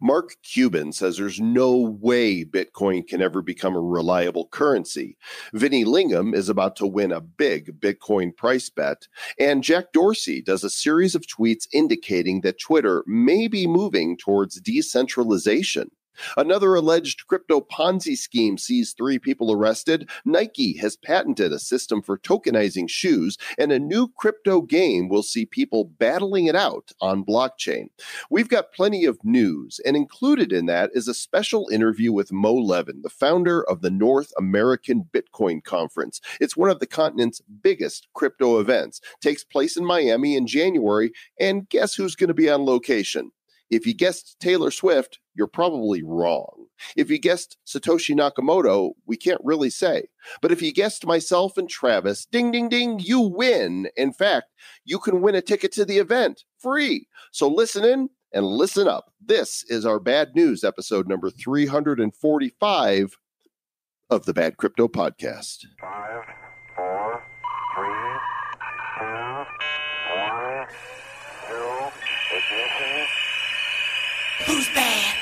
Mark Cuban says there's no way Bitcoin can ever become a reliable currency. Vinny Lingham is about to win a big Bitcoin price bet. And Jack Dorsey does a series of tweets indicating that Twitter may be moving towards decentralization. Another alleged crypto Ponzi scheme sees three people arrested. Nike has patented a system for tokenizing shoes, and a new crypto game will see people battling it out on blockchain. We've got plenty of news, and included in that is a special interview with Mo Levin, the founder of the North American Bitcoin Conference. It's one of the continent's biggest crypto events. Takes place in Miami in January, and guess who's going to be on location? If you guessed Taylor Swift, you're probably wrong. If you guessed Satoshi Nakamoto, we can't really say. But if you guessed myself and Travis, ding, ding, ding, you win. In fact, you can win a ticket to the event free. So listen in and listen up. This is our bad news episode number 345 of the Bad Crypto Podcast. Five, four, three, two, one, zero, ignition. Who's bad?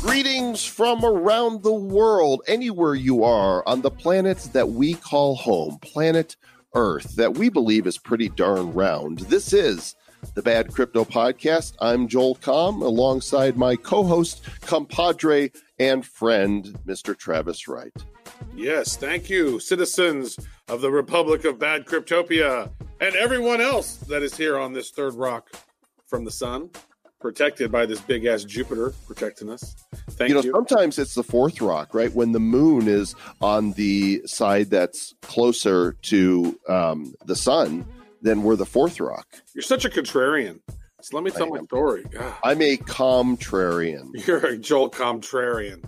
Greetings from around the world, anywhere you are on the planet that we call home, planet Earth, that we believe is pretty darn round. This is the Bad Crypto Podcast. I'm Joel Comm, alongside my co host, compadre, and friend, Mr. Travis Wright. Yes, thank you, citizens of the Republic of Bad Cryptopia, and everyone else that is here on this third rock from the sun, protected by this big ass Jupiter protecting us. Thank you you. know, sometimes it's the fourth rock, right? When the moon is on the side that's closer to um, the sun, then we're the fourth rock. You're such a contrarian. So let me tell I my am. story. God, I'm a contrarian. you're a Joel Contrarian.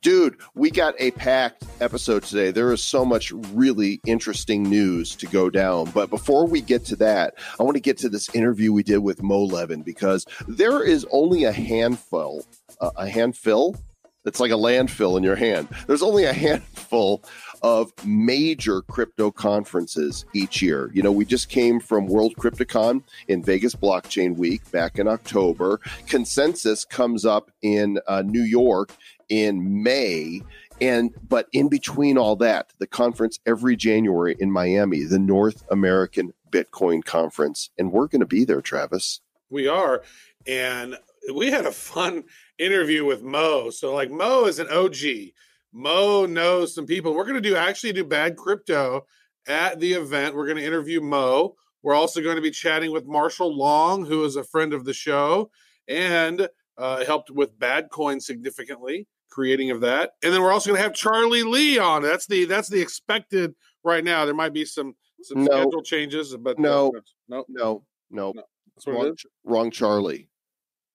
Dude, we got a packed episode today. There is so much really interesting news to go down. But before we get to that, I want to get to this interview we did with Mo Levin because there is only a handful, uh, a handful. It's like a landfill in your hand. There's only a handful of major crypto conferences each year. You know, we just came from World CryptoCon in Vegas Blockchain Week back in October. Consensus comes up in uh, New York in May. And but in between all that, the conference every January in Miami, the North American Bitcoin Conference, and we're going to be there, Travis. We are. And we had a fun interview with Mo. So, like, Mo is an OG. Mo knows some people. We're going to do actually do bad crypto at the event. We're going to interview Mo. We're also going to be chatting with Marshall Long, who is a friend of the show and uh, helped with Bad Coin significantly, creating of that. And then we're also going to have Charlie Lee on. That's the that's the expected right now. There might be some some No. schedule changes, but No. no, No, no, No. what wrong, wrong Charlie.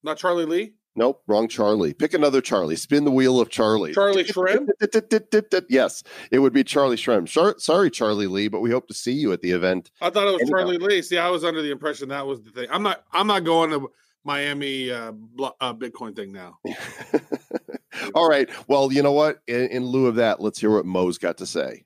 Not Charlie Lee. Nope, wrong Charlie. Pick another Charlie. Spin the wheel of Charlie. Charlie Shrem? yes, it would be Charlie Shrem. Char- sorry, Charlie Lee, but we hope to see you at the event. I thought it was Anyhow. Charlie Lee. See, I was under the impression that was the thing. I'm not. I'm not going to Miami uh, blo- uh, Bitcoin thing now. All right. Well, you know what? In, in lieu of that, let's hear what Mo's got to say.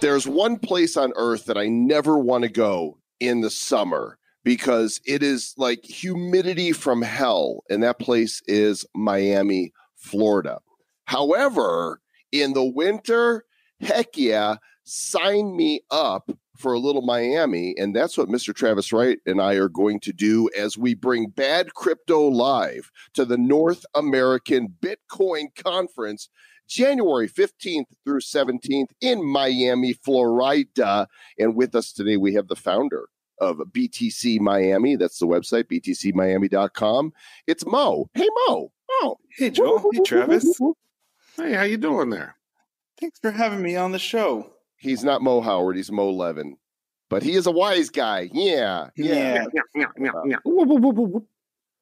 There's one place on earth that I never want to go in the summer because it is like humidity from hell, and that place is Miami, Florida. However, in the winter, heck yeah, sign me up for a little Miami. And that's what Mr. Travis Wright and I are going to do as we bring Bad Crypto Live to the North American Bitcoin Conference. January 15th through 17th in Miami, Florida. And with us today, we have the founder of BTC Miami. That's the website, btcmiami.com. It's Mo. Hey, Mo. Oh, Hey, Joel. Hey, Travis. Hey, how you doing there? Thanks for having me on the show. He's not Mo Howard. He's Mo Levin. But he is a wise guy. Yeah. Yeah. Uh,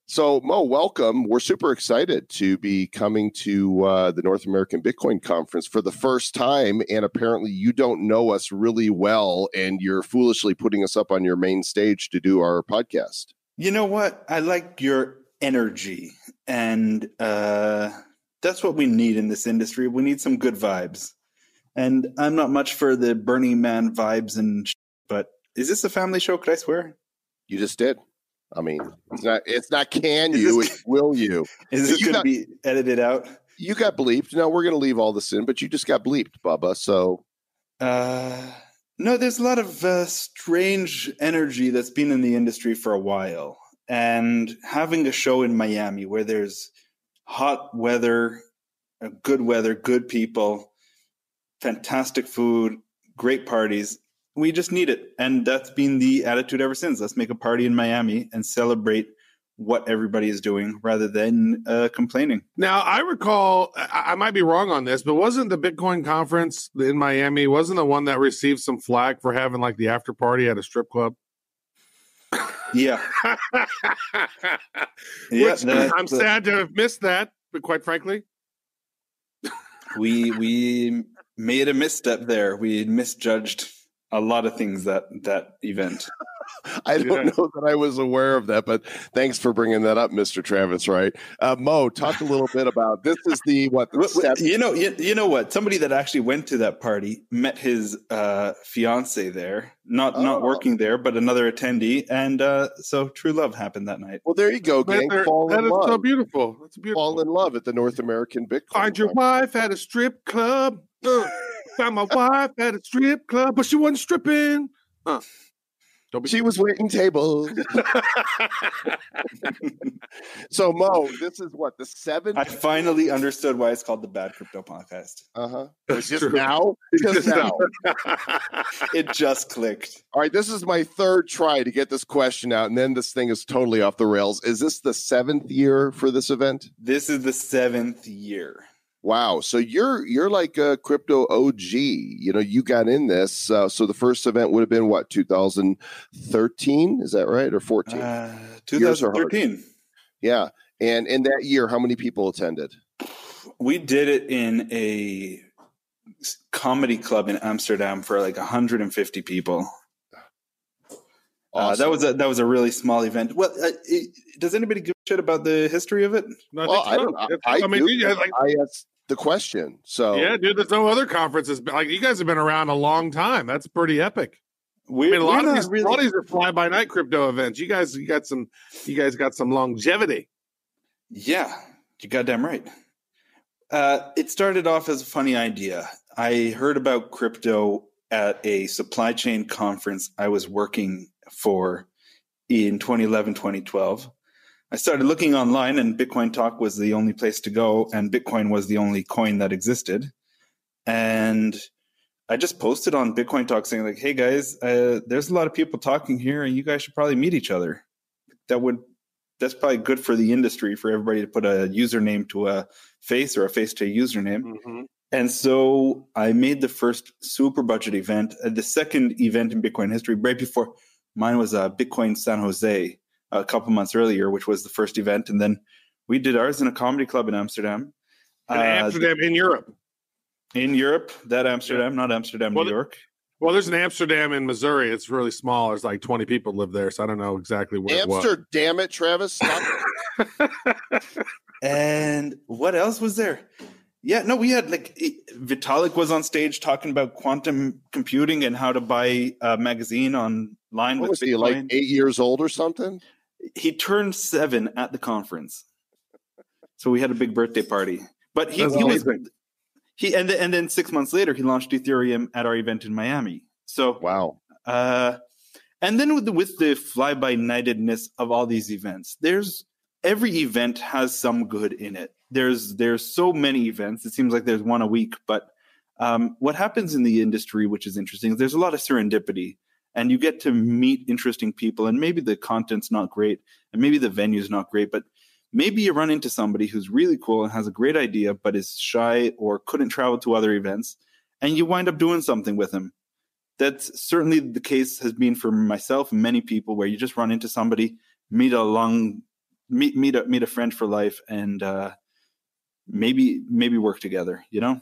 So, Mo, welcome. We're super excited to be coming to uh, the North American Bitcoin Conference for the first time. And apparently, you don't know us really well, and you're foolishly putting us up on your main stage to do our podcast. You know what? I like your energy, and uh, that's what we need in this industry. We need some good vibes. And I'm not much for the Burning Man vibes and sh- but is this a family show? Could I swear? You just did. I mean, it's not. It's not. Can you? this- It's will you? Is this You going to be edited out? You got bleeped. No, we're going to leave all this in, but you just got bleeped, Bubba. So Uh, no, there's a lot of uh, strange energy that's been in the industry for a while. And having a show in Miami where there's hot weather, uh, good weather, good people, fantastic food, great parties, we just need it. And that's been the attitude ever since. Let's make a party in Miami and celebrate what everybody is doing rather than uh, complaining. Now I recall, I, I might be wrong on this, but wasn't the Bitcoin conference in Miami wasn't the one that received some flack for having like the after party at a strip club? Yeah. Which that's I'm the- sad to have missed that, but quite frankly, we we made a misstep there. We misjudged a lot of things that that event. I don't Yeah. know that I was aware of that, but thanks for bringing that up, Mr. Travis. Right, uh, Mo, talk a little bit about this. Is the what? The Wh- wh- You know, you, you know what? Somebody that actually went to that party met his uh, fiance there, not not Oh. working there, but another attendee, and uh, so true love happened that night. well, there you go, gang. that, Fall that in is so beautiful. That's beautiful. Fall in love at the North American Bitcoin. Find your wife at a strip club. Found my wife at a strip club, but she wasn't stripping. Uh, don't be She was waiting tables. so Mo, this is what the seventh. I finally understood why it's called the Bad Crypto Podcast. Uh huh. That's Just true. now. Just now. It just clicked. All right, this is my third try to get this question out, and then this thing is totally off the rails. Is this the seventh year for this event? This is the seventh year. Wow, so you're you're like a crypto OG. You know, you got in this. Uh, so the first event would have been what 2013? Is that right, or 14? Uh, Years are hard. 2013. yeah, and in that year, how many people attended? We did it in a comedy club in Amsterdam for like 150 people. Uh, that was a that was a really small event. Well, uh, it, does anybody give a shit about the history of it? No, well, think I don't. I, I, I mean, do. you like, I asked the question. So yeah, dude. There's no other conferences. Like you guys have been around a long time. That's pretty epic. We're, mean, a lot of these, really- a lot of these are fly by night crypto events. You guys, you got some, you guys got some longevity. Yeah, you goddamn right. Uh, it started off as a funny idea. I heard about crypto at a supply chain conference I was working for in 2011, 2012. I started looking online, and Bitcoin Talk was the only place to go, and Bitcoin was the only coin that existed. And I just posted on Bitcoin Talk saying, like, "Hey guys, uh, there's a lot of people talking here, and you guys should probably meet each other." That would that's probably good for the industry for everybody to put a username to a face or a face to a username. Mm-hmm. And so I made the first super budget event, uh, the second event in Bitcoin history, right before mine was uh, Bitcoin San Jose a couple months earlier, which was the first event. And then we did ours in a comedy club in Amsterdam. In Uh, Amsterdam, in Europe. in Europe, that Amsterdam, not Amsterdam, Well, New York. Well, there's an Amsterdam in Missouri. It's really small. There's like 20 people live there, so I don't know exactly where. it was. Amsterdam it, Travis. Stop. And what else was there? Yeah, no, we had like it- Vitalik was on stage talking about quantum computing and how to buy a magazine online what with was he like eight years old or something? He turned seven at the conference, so we had a big birthday party. But he, he was he and then, and then six months later he launched Ethereum at our event in Miami. So Wow. uh, and then with the, with the fly by nightedness of all these events, there's every event has some good in it. There's there's so many events. It seems like there's one a week, but um, what happens in the industry, which is interesting, is there's a lot of serendipity, and you get to meet interesting people. And maybe the content's not great, and maybe the venue's not great, but maybe you run into somebody who's really cool and has a great idea, but is shy or couldn't travel to other events, and you wind up doing something with them that's certainly the case has been for myself and many people where you just run into somebody meet a long meet meet a meet a friend for life and uh maybe maybe work together you know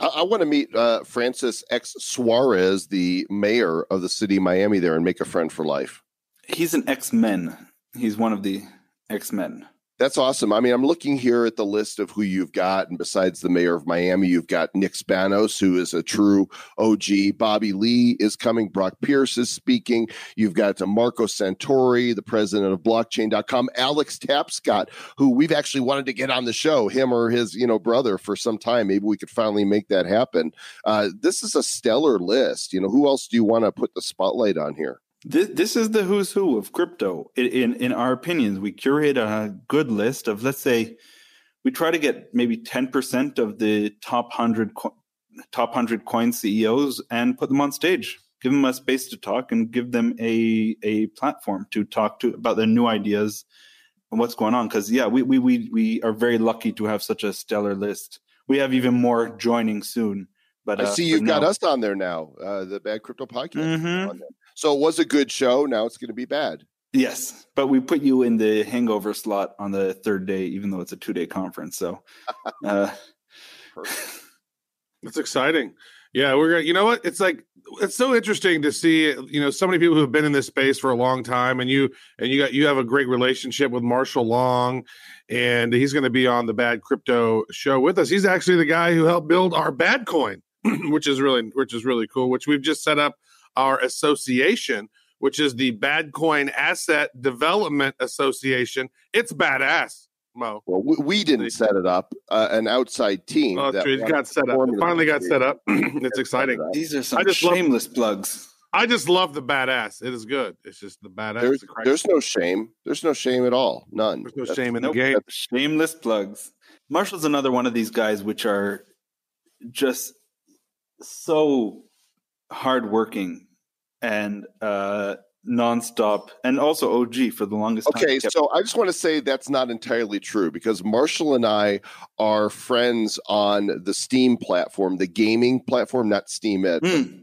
I, I want to meet uh, Francis X Suarez, the mayor of the city of Miami, there, and make a friend for life. he's an x-men he's one of the x-men That's awesome. I mean, I'm looking here at the list of who you've got, and besides the mayor of Miami, you've got Nick Spanos, who is a true OG. Bobby Lee is coming. Brock Pierce is speaking. You've got Marco Santori, the president of Blockchain.com. Alex Tapscott, who we've actually wanted to get on the show, him or his you know brother for some time. Maybe we could finally make that happen. Uh, this is a stellar list. You know, who else do you want to put the spotlight on here? This, this is the who's who of crypto. In, in in our opinions, we curate a good list of let's say we try to get maybe ten percent of the top hundred top hundred coin CEOs and put them on stage, give them a space to talk, and give them a a platform to talk to about their new ideas and what's going on. Because yeah, we we we we are very lucky to have such a stellar list. We have even more joining soon. But I uh, see you've got now- us on there now, uh, the Bad Crypto Podcast. Mhm. On there. So it was a good show. Now it's going to be bad. Yes, but we put you in the hangover slot on the third day, even though it's a two day conference. So, uh, That's exciting. Yeah, we're gonna. You know what? It's like it's so interesting to see. You know, so many people who have been in this space for a long time, and you and you got you have a great relationship with Marshall Long, and he's going to be on the Bad Crypto show with us. He's actually the guy who helped build our Bad Coin, which is really which is really cool. Which we've just set up our association, which is the Bad Coin Asset Development Association. It's badass, Mo. Well, we, we didn't set it up. Uh, an outside team. Oh, that true. It wanted got set up. It finally got set up. it's exciting. these are some I just love- shameless plugs. I just love the badass. It is good. It's just the badass. There's, the there's no shame. There's no shame at all. None. There's no That's- shame in Nope, the game. shameless plugs. Marshall's another one of these guys which are just so hardworking and uh, nonstop, and also OG for the longest time. Okay, Kept- so I just want to say that's not entirely true because Marshall and I are friends on the Steam platform, the gaming platform, not Steemit. Hmm.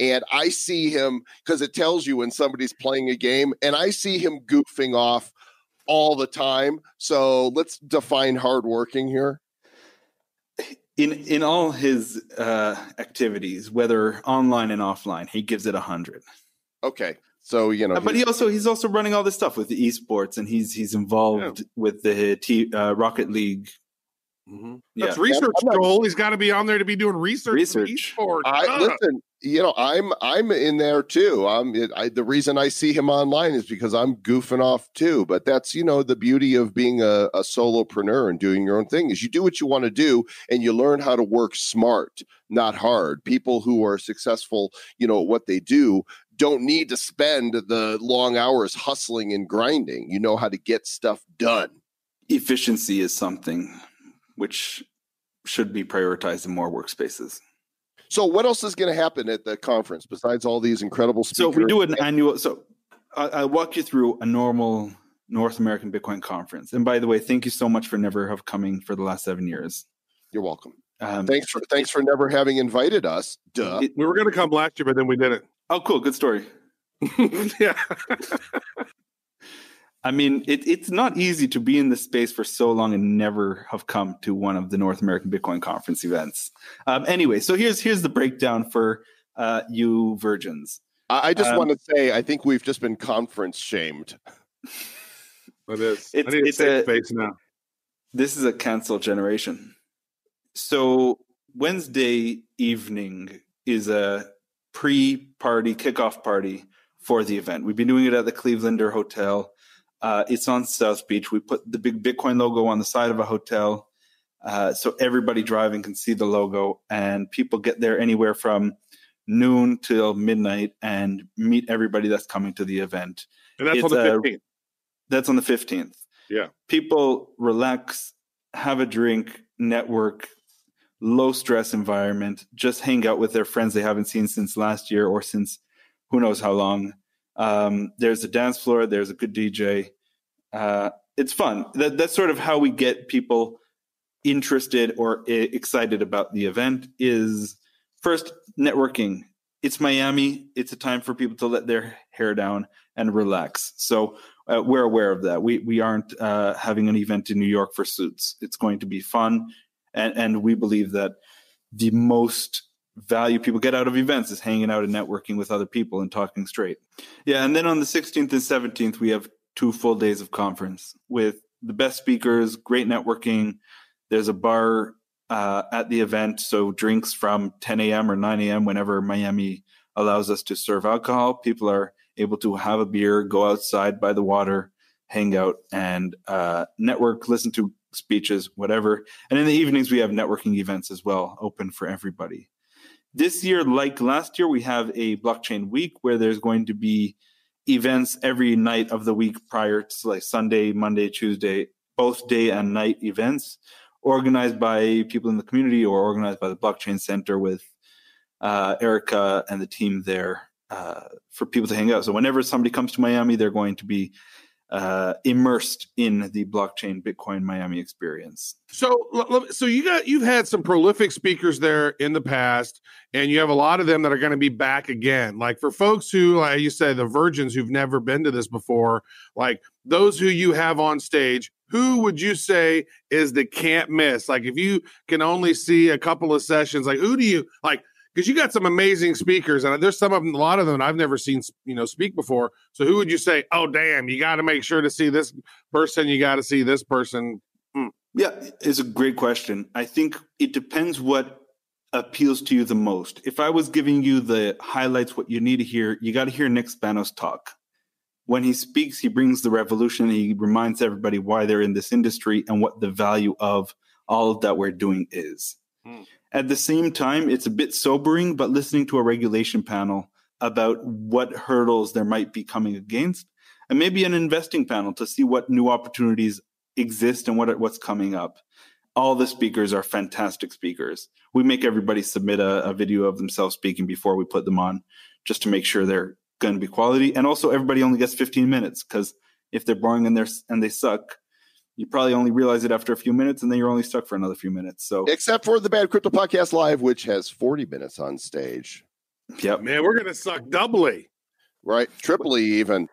And I see him because it tells you when somebody's playing a game, and I see him goofing off all the time. So let's define hardworking here. In in all his uh, activities, whether online and offline, he gives it a hundred. Okay, so you know, but he also he's also running all this stuff with the esports, and he's he's involved with the T, uh, Rocket League. That's Yeah. research, I'm not- Joel. He's got to be on there to be doing research. for Research. esports. I Ah. listen. You know, I'm I'm in there too. I'm. It, I, the reason I see him online is because I'm goofing off too. But that's you know the beauty of being a, a solopreneur and doing your own thing is you do what you want to do and you learn how to work smart, not hard. People who are successful, you know, what they do don't need to spend the long hours hustling and grinding. You know how to get stuff done. Efficiency is something which should be prioritized in more workspaces. So, what else is going to happen at the conference besides all these incredible So speakers? we do an annual. So I, I'll walk you through a normal North American Bitcoin conference. And by the way, thank you so much for never have coming for the last seven years. You're welcome. Um, Thanks for thanks for never having invited us. Duh. It- we were going to come last year, but then we didn't. oh, cool, good story. yeah. I mean, it, it's not easy to be in this space for so long and never have come to one of the North American Bitcoin Conference events. Um, anyway, so here's here's the breakdown for uh, you virgins. I, I just Um, want to say I think we've just been conference shamed. It is. It's- I need it's a a- space now. This is a cancel generation. So Wednesday evening is a pre-party kickoff party for the event. We've been doing it at the Clevelander Hotel. Uh, it's on South Beach. We put the big Bitcoin logo on the side of a hotel, uh, so everybody driving can see the logo, and people get there anywhere from noon till midnight and meet everybody that's coming to the event. And that's it's on the 15th. That's on the 15th. Yeah. People relax, have a drink, network, low stress environment, just hang out with their friends they haven't seen since last year or since who knows how long. Um, there's a dance floor, there's a good DJ. Uh, it's fun. That, that's sort of how we get people interested or excited about the event is first networking. It's Miami. It's a time for people to let their hair down and relax. So uh, we're aware of that. We we aren't uh, having an event in New York for suits. It's going to be fun, and and we believe that the most value people get out of events is hanging out and networking with other people and talking straight. Yeah, and then on the 16th and 17th we have two full days of conference with the best speakers, great networking. There's a bar uh, at the event, so drinks from 10 a.m. or 9 a.m. whenever Miami allows us to serve alcohol. People are able to have a beer, go outside by the water, hang out, and uh, network, listen to speeches, whatever. And in the evenings, we have networking events as well, open for everybody. This year, like last year, we have a blockchain week where there's going to be events every night of the week prior to like Sunday, Monday, Tuesday, both day and night events organized by people in the community or organized by the blockchain center with uh, Erica and the team there uh, for people to hang out. So whenever somebody comes to Miami, they're going to be uh, immersed in the blockchain Bitcoin Miami experience. So, so you got you've had some prolific speakers there in the past, and you have a lot of them that are going to be back again. Like for folks who, like you said, the virgins who've never been to this before, like those who you have on stage, who would you say is the can't miss? Like if you can only see a couple of sessions, like who do you like? Because you got some amazing speakers, and there's some of them, a lot of them I've never seen, you know, speak before. So who would you say? Oh, damn, you got to make sure to see this person. You got to see this person. Yeah, it's a great question. I think it depends what appeals to you the most. If I was giving you the highlights, what you need to hear, you got to hear Nick Spanos talk. When he speaks, he brings the revolution. He reminds everybody why they're in this industry and what the value of all that we're doing is. Hmm. At the same time, it's a bit sobering, but listening to a regulation panel about what hurdles there might be coming against, and maybe an investing panel to see what new opportunities exist and what what's coming up. All the speakers are fantastic speakers. We make everybody submit a, a video of themselves speaking before we put them on, just to make sure they're going to be quality. And also, everybody only gets 15 minutes because if they're boring and they're and they suck, you probably only realize it after a few minutes, and then you're only stuck for another few minutes. So, Except for the Bad Crypto Podcast Live, which has 40 minutes on stage, yep. Man, we're gonna suck doubly. right? Triply even.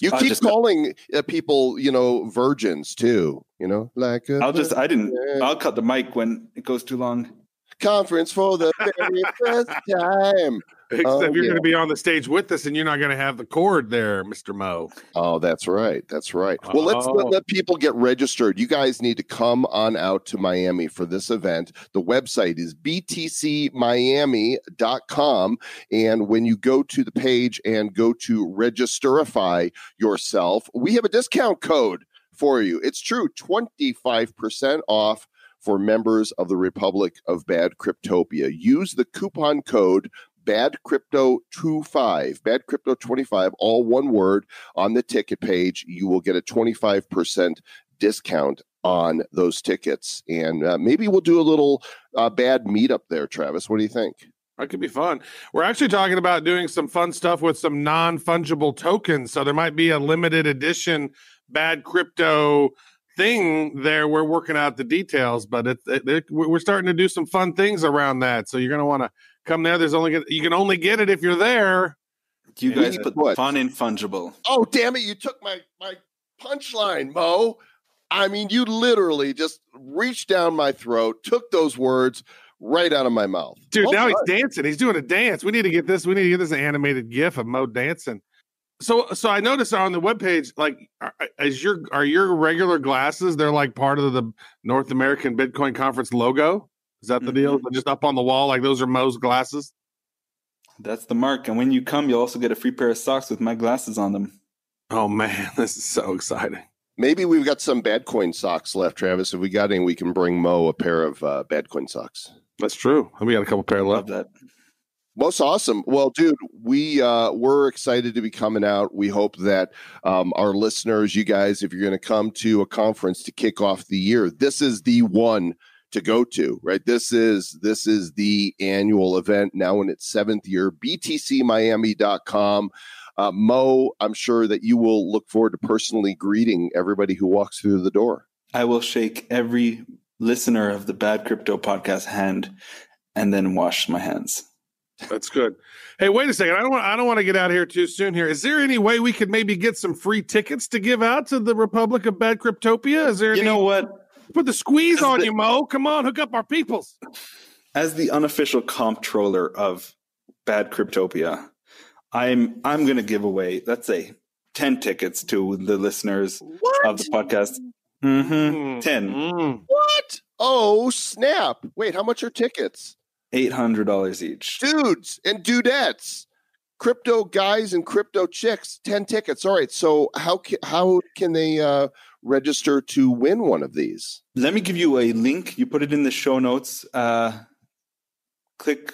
You I keep just- calling uh, people, you know, virgins too. You know, like a I'll just I didn't. I'll cut the mic when it goes too long. Conference for the very first time. Except Oh, you're yeah. going to be on the stage with us, and you're not going to have the cord there, Mister Mo. Oh, that's right. That's right. Well, let's Oh. let, let people get registered. You guys need to come on out to Miami for this event. The website is btcmiami.com. And when you go to the page and go to registerify yourself, we have a discount code for you. It's true 25% off for members of the Republic of Bad Cryptopia. Use the coupon code Bad Crypto 25, Bad Crypto 25, all one word on the ticket page. You will get a 25% discount on those tickets. And uh, maybe we'll do a little uh, bad meetup there, Travis. What do you think? That could be fun. We're actually talking about doing some fun stuff with some non fungible tokens. So there might be a limited edition bad crypto thing there. We're working out the details, but it, it, it- we're starting to do some fun things around that. So you're going to want to come there. There's only you can only get it if you're there. You Yeah. guys put What? fun in fungible. Oh, damn it. You took my, my punchline, Mo. I mean, you literally just reached down my throat, took those words right out of my mouth. Dude, Well now he's dancing. He's doing a dance. We need to get this. We need to get this animated GIF of Mo dancing. So, so I noticed on the webpage, like, are, is your are your regular glasses? They're like part of the North American Bitcoin Conference logo. Is that the deal? They're just up on the wall, like those are Mo's glasses. That's the mark. And when you come, you'll also get a free pair of socks with my glasses on them. Oh man, this is so exciting. Maybe we've got some bad coin socks left, Travis. If we got any, we can bring Mo a pair of uh, bad coin socks. That's true. We got a couple pair Love left. that. Most awesome. Well, dude, we uh, we're excited to be coming out. We hope that um, our listeners, you guys, if you're going to come to a conference to kick off the year, this is the one to go to. Right? This is this is the annual event now in its seventh year. BTCMiami.com. Uh, Mo, I'm sure that you will look forward to personally greeting everybody who walks through the door. I will shake every listener of the Bad Crypto podcast hand and then wash my hands. That's good. Hey, wait a second. I don't want. I don't want to get out of here too soon. Here, is there any way we could maybe get some free tickets to give out to the Republic of Bad Cryptopia? Is there? You any, know what? put the squeeze Is on the- you, Mo. Come on, hook up our peoples. As the unofficial comptroller of Bad Cryptopia, I'm I'm going to give away let's say 10 tickets to the listeners What? of the podcast Mm-hmm. Mm, 10. mm. What? Oh, snap. Wait, how much are tickets? Eight hundred dollars each. Dudes and dudettes. Crypto guys and crypto chicks, 10 tickets. All right. So how ca- how can they uh, register to win one of these? Let me give you a link. You put it in the show notes. Uh, click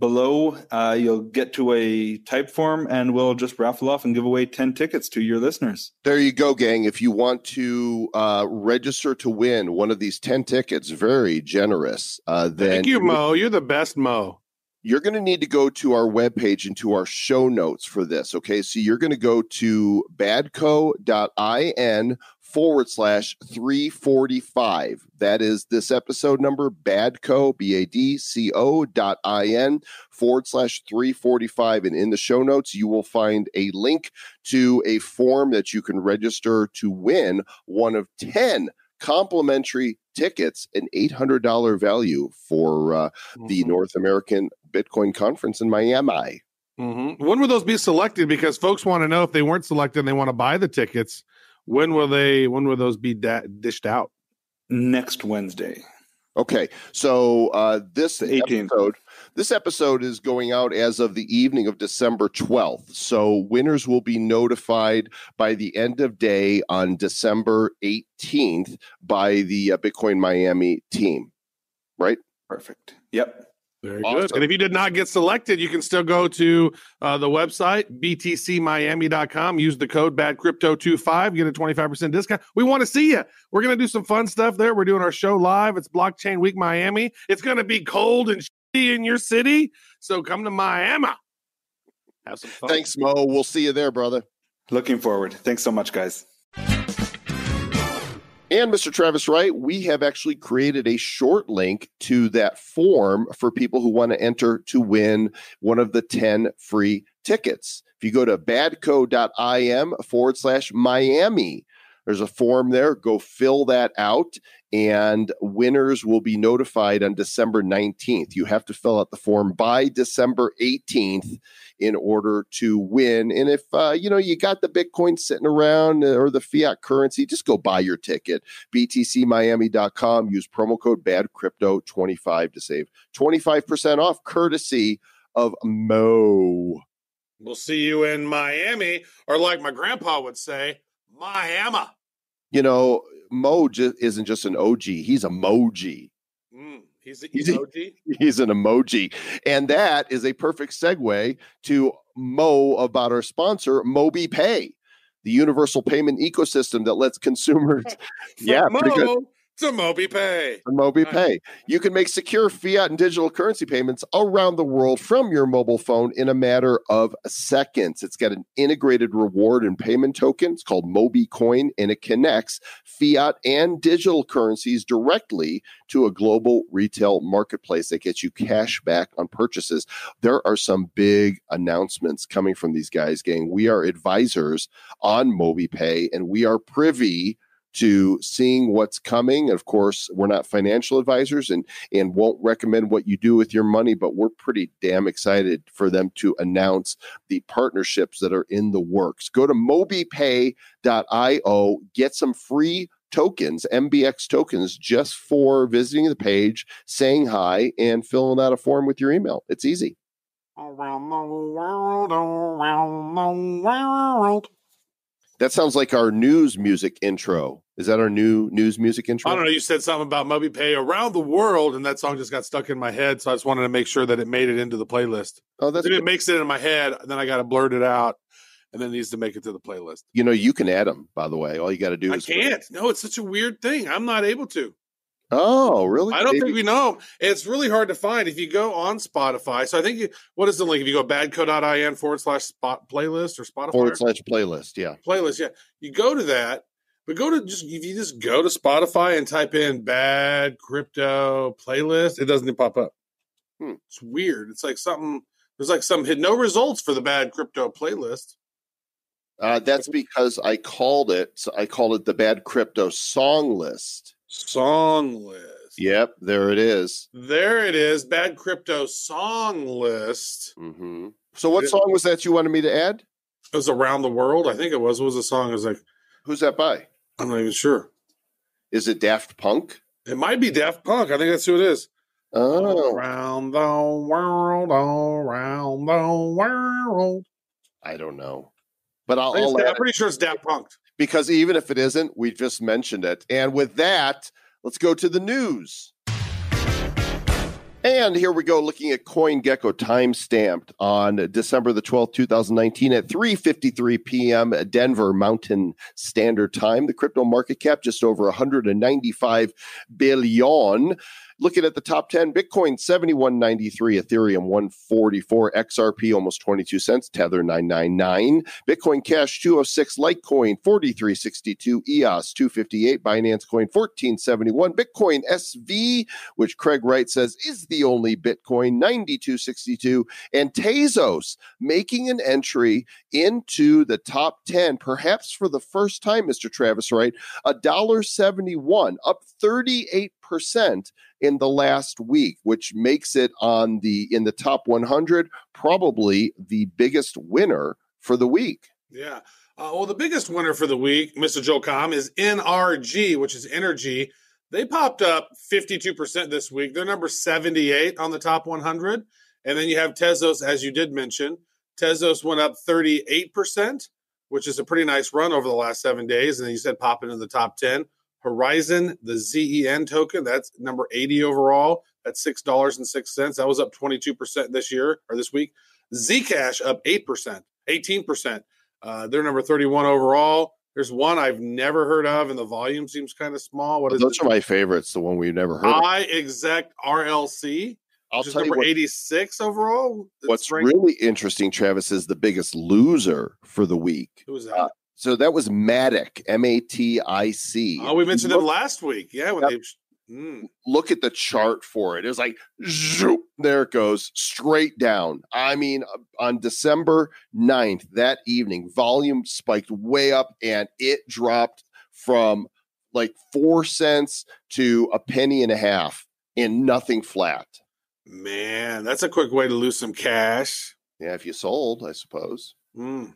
below. Uh, you'll get to a type form, and we'll just raffle off and give away ten tickets to your listeners. There you go, gang. If you want to uh, register to win one of these 10 tickets, very generous, uh, then Thank you, Mo. You're the best, Mo. you're going to need to go to our webpage and to our show notes for this. Okay. So you're going to go to badco.in forward slash 345. That is this episode number, badco, B A D C O dot I N forward slash 345. And in the show notes, you will find a link to a form that you can register to win one of 10 complimentary tickets, an $800 value for uh, the North American Bitcoin Conference in Miami. hmm When would those be selected? Because folks want to know if they weren't selected and they want to buy the tickets. When will they? When will those be da- dished out? Next Wednesday. Okay, so uh, this The 18th. episode, this episode is going out as of the evening of December twelfth. So winners will be notified by the end of day on December eighteenth by the uh, Bitcoin Miami team. Right? Perfect. Yep. Very Awesome. good. And if you did not get selected, you can still go to uh, the website, btcmiami.com. Use the code BADCrypto25, get a 25% discount. We want to see you. We're going to do some fun stuff there. We're doing our show live. It's Blockchain Week Miami. It's going to be cold and shitty in your city. So come to Miami. Have some fun. Thanks, Mo. We'll see you there, brother. Looking forward. Thanks so much, guys. And Mr. Travis Wright, we have actually created a short link to that form for people who want to enter to win one of the 10 free tickets. If you go to badco.in forward slash Miami, there's a form there. Go fill that out, and winners will be notified on December 19th. You have to fill out the form by December 18th in order to win. And if uh, you know you got the Bitcoin sitting around uh, or the fiat currency, just go buy your ticket. BTCMiami.com. Use promo code BadCrypto25 to save 25% off, courtesy of Mo. We'll see you in Miami, or like my grandpa would say, Miami. You know, Mo ju- isn't just an OG; he's a Moji. Mm, he's an emoji. He's an emoji. And that is a perfect segue to Mo about our sponsor, Mobi Pay, the universal payment ecosystem that lets consumers, yeah, From pretty good. To Mobi Pay. Mobi Right. Pay. You can make secure fiat and digital currency payments around the world from your mobile phone in a matter of seconds. It's got an integrated reward and payment token. It's called Mobi Coin, and it connects fiat and digital currencies directly to a global retail marketplace that gets you cash back on purchases. There are some big announcements coming from these guys, gang. We are advisors on Mobi Pay, and we are privy to seeing what's coming. Of course, we're not financial advisors and and won't recommend what you do with your money, but we're pretty damn excited for them to announce the partnerships that are in the works. Go to mobipay.io, get some free tokens, MBX tokens, just for visiting the page, saying hi, and filling out a form with your email. It's easy. Around the world, around the world. That sounds like our news music intro. Is that our new news music intro? I don't know. You said something about Mobi Pay around the world, and that song just got stuck in my head. So I just wanted to make sure that it made it into the playlist. Oh, that's if it makes it in my head, then I got to blurt it out, and then it needs to make it to the playlist. you know you can add them. By the way, all you got to do is I is can't. No, it's such a weird thing. I'm not able to. Oh, really? I don't Maybe- think we know. It's really hard to find if you go on Spotify. So I think you, what is the link? If you go badco.in forward slash spot playlist or Spotify forward slash playlist. Yeah. playlist, yeah, you go to that. But go to just if you just go to Spotify and type in bad crypto playlist, it doesn't pop up. Hmm. It's weird. It's like something. There's like some hit no results for the bad crypto playlist. Uh, that's because I called it. So I called it the Bad Crypto Song List. Song list. Yep, there it is. There it is. Bad crypto song list. hmm So, what Yeah. song was that you wanted me to add? It was around the world. I think it was. What was a song? It was like Who's that by? I'm not even sure. Is it Daft Punk? It might be Daft Punk. I think that's who it is. Oh, Around the world, around the world. I don't know. But I'll, I'll I'm pretty sure it's Daft Punk. Because even if it isn't, we just mentioned it. And with that, let's go to the news. And here we go, looking at CoinGecko time stamped on December the 12th, 2019 at 3.53 p.m. Denver Mountain Standard Time. The crypto market cap just over 195 billion. Looking at the top 10, Bitcoin 7193, Ethereum 144, XRP almost 22 cents, Tether 999, Bitcoin Cash 206, Litecoin 4362, EOS 258, Binance Coin 1471, Bitcoin SV, which Craig Wright says is the only Bitcoin 9262, and Tezos making an entry into the top 10, perhaps for the first time, Mr. Travis Wright, $1.71, up 38% in the last week, which makes it on the in the top 100 probably the biggest winner for the week. Yeah. Uh, well, the biggest winner for the week, Mr. Joe Comm, is NRG, which is Energi. They popped up 52% this week. They're number 78 on the top 100. And then you have Tezos, as you did mention. Tezos went up 38%, which is a pretty nice run over the last seven days. And then you said popping in the top 10. Horizen, the ZEN token, that's number 80 overall. That's $6.06. That was up 22% this year or this week. Zcash up 8%, 18%. Uh, they're number 31 overall. There's one I've never heard of, and the volume seems kind of small. What What is Those it? are my favorites, the one we've never heard of. I exec RLC, I'll which is tell you number what, 86 overall. What's ranked- really interesting, Travis, is the biggest loser for the week. Who was that? uh, So that was Matic, M A T I C. oh, we mentioned them last week. Yeah, when Yep. they. Mm. look at the chart for it. It was like, zoop, there it goes, straight down. I mean, uh, on December 9th, that evening, volume spiked way up and it dropped from like four cents to a penny and a half and nothing flat. Man, that's a quick way to lose some cash. Yeah, if you sold, I suppose. Mm.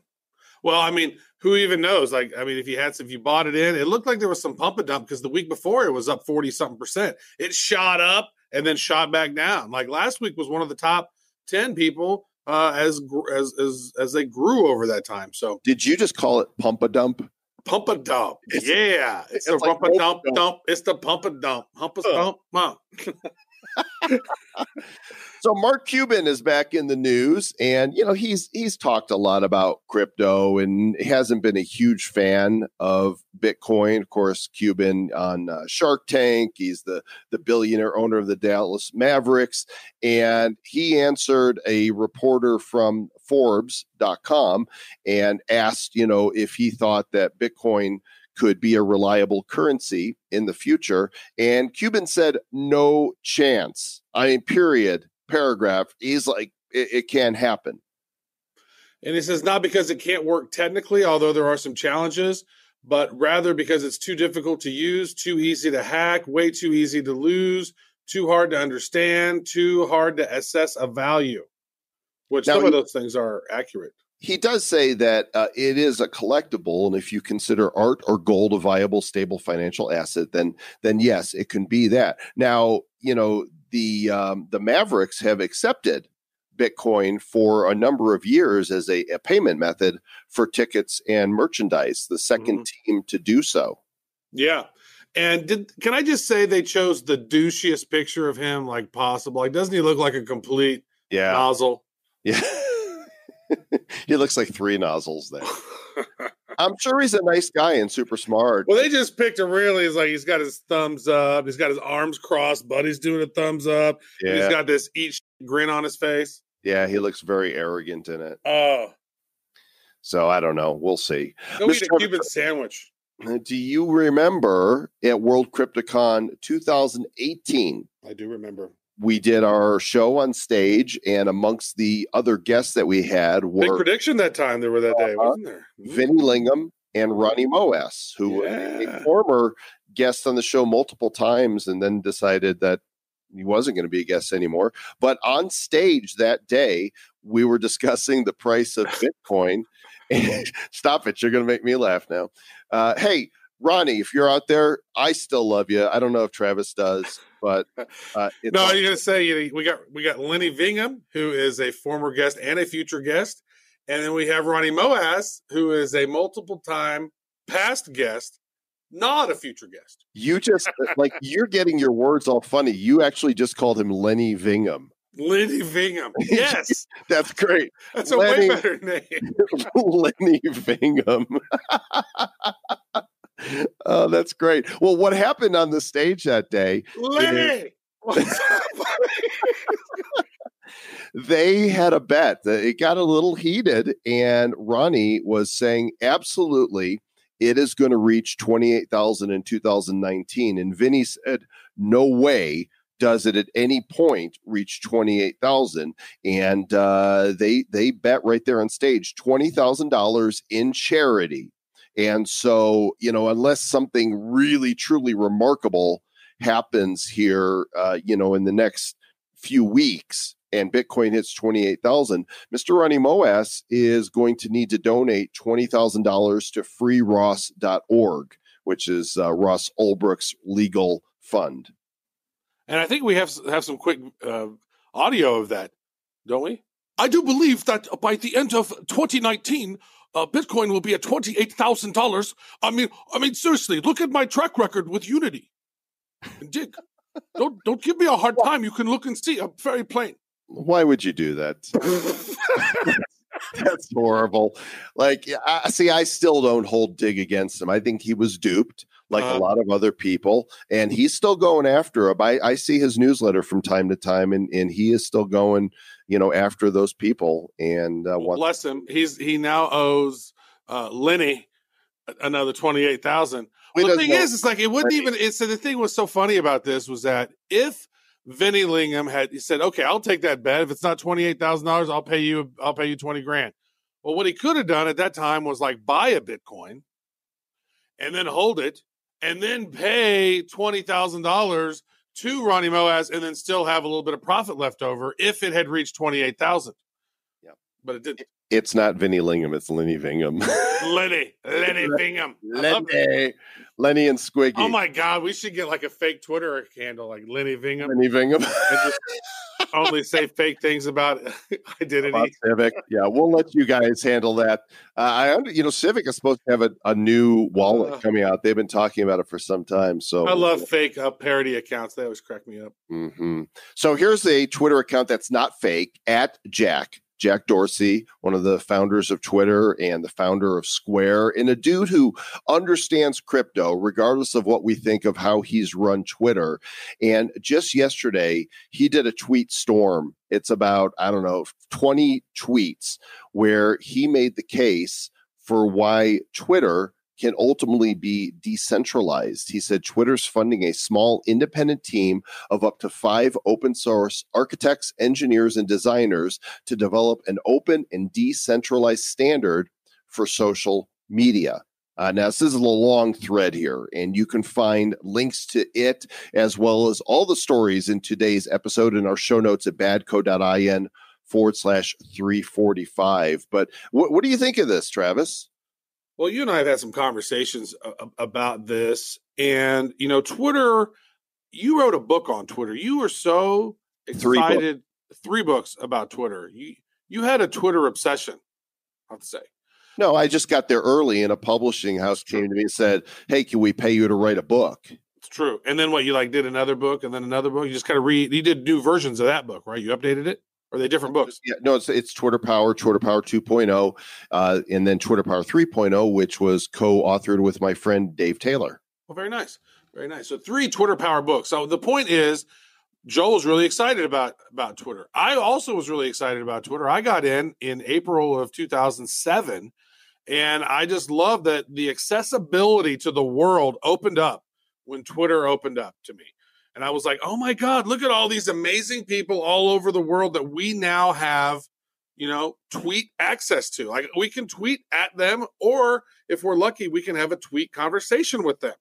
Well, I mean, who even knows? Like, I mean, if you had, if you bought it in, it looked like there was some pump and dump because the week before it was up forty something percent. It shot up and then shot back down. Like last week was one of the top ten people uh, as as as as they grew over that time. So Did you just call it pump a dump? pump a dump, It's- yeah, it's, it's the like pump a dump. dump. dump. It's the pump a dump, hump a dump. Wow. So Mark Cuban is back in the news, and you know he's he's talked a lot about crypto, and hasn't been a huge fan of Bitcoin. Of course, Cuban on uh, Shark Tank, he's the the billionaire owner of the Dallas Mavericks, and he answered a reporter from Forbes.com and asked, you know, if he thought that Bitcoin could be a reliable currency in the future. And Cuban said, no chance. I mean, period, paragraph. He's like, it, it can't happen. And he says not because it can't work technically, although there are some challenges, but rather because it's too difficult to use, too easy to hack, way too easy to lose, too hard to understand, too hard to assess a value. Which Now, some of those things are accurate. He does say that uh, it is a collectible, and if you consider art or gold a viable, stable financial asset, then then yes, it can be that. Now, you know the um, the Mavericks have accepted Bitcoin for a number of years as a, a payment method for tickets and merchandise. The 2nd team to do so. Yeah. And did can I just say they chose the douchiest picture of him like possible? Like, doesn't he look like a complete Yeah, nozzle? yeah. he looks like three nozzles there. I'm sure he's a nice guy and super smart. Well, they just picked him really. He's like he's got his thumbs up, he's got his arms crossed, Buddy's doing a thumbs up, Yeah, he's got this each grin on his face. yeah, he looks very arrogant in it. Oh, So I don't know. We'll see. go eat a Cuban sandwich. Do you remember at World CryptoCon 2018? I do remember. We did our show on stage, and amongst the other guests that we had Big prediction that time there were that day, Uh-huh. wasn't there? Mm. Vinny Lingham and Ronnie Moas, who were a former guest on the show multiple times and then decided that he wasn't going to be a guest anymore. But on stage that day, we were discussing the price of Bitcoin. Stop it. You're going to make me laugh now. Uh, hey, Ronnie, if you're out there, I still love you. I don't know if Travis does, but uh, it's no, you're gonna say we got we got Lenny Vingham, who is a former guest and a future guest, and then we have Ronnie Moas, who is a multiple time past guest, not a future guest. you just like you're getting your words all funny. You actually just called him Lenny Vingham. Lenny Vingham. Yes, That's great. that's a Lenny- way better name. Lenny Vingham. Oh, that's great. Well, what happened on the stage that day? Lenny. Up, They had a bet. that It got a little heated, and Ronnie was saying, absolutely, it is going to reach 28,000 in 2019. And Vinny said, no way does it at any point reach 28,000. And uh, they, they bet right there on stage $20,000 in charity. And so, you know, unless something really, truly remarkable happens here, uh, you know, in the next few weeks and Bitcoin hits 28,000, Mr. Ronnie Moas is going to need to donate $20,000 to freeross.org, which is uh, Ross Ulbricht's legal fund. And I think we have have some quick uh, audio of that, don't we? I do believe that by the end of 2019, uh, Bitcoin will be at twenty eight thousand dollars. I mean, I mean, seriously, look at my track record with Unity and Dig. don't don't give me a hard time. You can look and see. I'm very plain. Why would you do that? That's horrible. Like, I, see, I still don't hold Dig against him. I think he was duped, like a Uh-huh. lot of other people, and he's still going after him. I, I see his newsletter from time to time, and, and he is still going, you know, after those people. And uh, Bless him. He's he now owes uh, Lenny another twenty eight thousand. We Well, the thing know- is, it's like it wouldn't even. It's so the thing was so funny about this was that if Vinny Lingham had he said, "Okay, I'll take that bet. If it's not twenty eight thousand dollars, I'll pay you. I'll pay you twenty grand." Well, what he could have done at that time was like buy a Bitcoin, and then hold it, and then pay twenty thousand dollars to Ronnie Moas, and then still have a little bit of profit left over if it had reached twenty eight thousand. Yeah. but it didn't. it's not Vinny Lingham, it's Lenny Vingham. Lenny, Lenny Bingham. I love it. Lenny, Lenny and Squiggy. Oh my God, we should get like a fake Twitter handle like Lenny Vingham Lenny Vingham. and just only say fake things about identity. about Civic. Yeah, we'll let you guys handle that. Uh, I under, you know, Civic is supposed to have a, a new wallet Uh. coming out. They've been talking about it for some time. So I love fake uh, parody accounts. They always crack me up. hmm So here's a Twitter account that's not fake at Jack. Jack Dorsey, one of the founders of Twitter and the founder of Square, and a dude who understands crypto, regardless of what we think of how he's run Twitter. And just yesterday, he did a tweet storm. It's about, I don't know, 20 tweets where he made the case for why Twitter can ultimately be decentralized. He said Twitter's funding a small independent team of up to five open source architects, engineers, and designers to develop an open and decentralized standard for social media. Uh, now, this is a long thread here, and you can find links to it as well as all the stories in today's episode in our show notes at badco.in forward slash 345. But what, what do you think of this, Travis? Well, you and I have had some conversations about this, and you know, Twitter. You wrote a book on Twitter. You were so Three excited. Three books about Twitter. You you had a Twitter obsession. I have to say. No, I just got there early, and a publishing house came to me and said, Hey, can we pay you to write a book? It's true. And then what? You like did another book, and then another book. You just kind of read. You did new versions of that book, right? You updated it, are they different books? Yeah, no, it's it's Twitter Power, Twitter Power 2.0, uh, and then Twitter Power 3.0, which was co-authored with my friend Dave Taylor. Well, very nice, very nice. So three Twitter Power books. So the point is, Joel was really excited about about Twitter. I also was really excited about Twitter. I got in in April of 2007, and I just love that the accessibility to the world opened up when Twitter opened up to me. And I was like, oh my God, look at all these amazing people all over the world that we now have, you know, tweet access to. Like we can tweet at them, or if we're lucky, we can have a tweet conversation with them.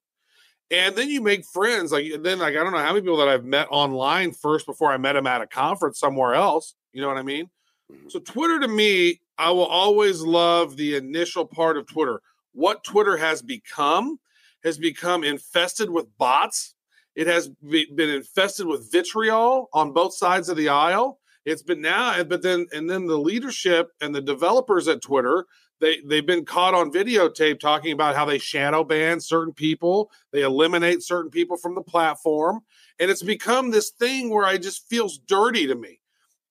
And then you make friends. Like then, like I don't know how many people that I've met online first before I met them at a conference somewhere else. You know what I mean? Mhm. So Twitter to me, I will always love the initial part of Twitter. What Twitter has become has become infested with bots. It has be, been infested with vitriol on both sides of the aisle. It's been now, but then and then the leadership and the developers at Twitter they they've been caught on videotape talking about how they shadow ban certain people, they eliminate certain people from the platform, and it's become this thing where I just feels dirty to me.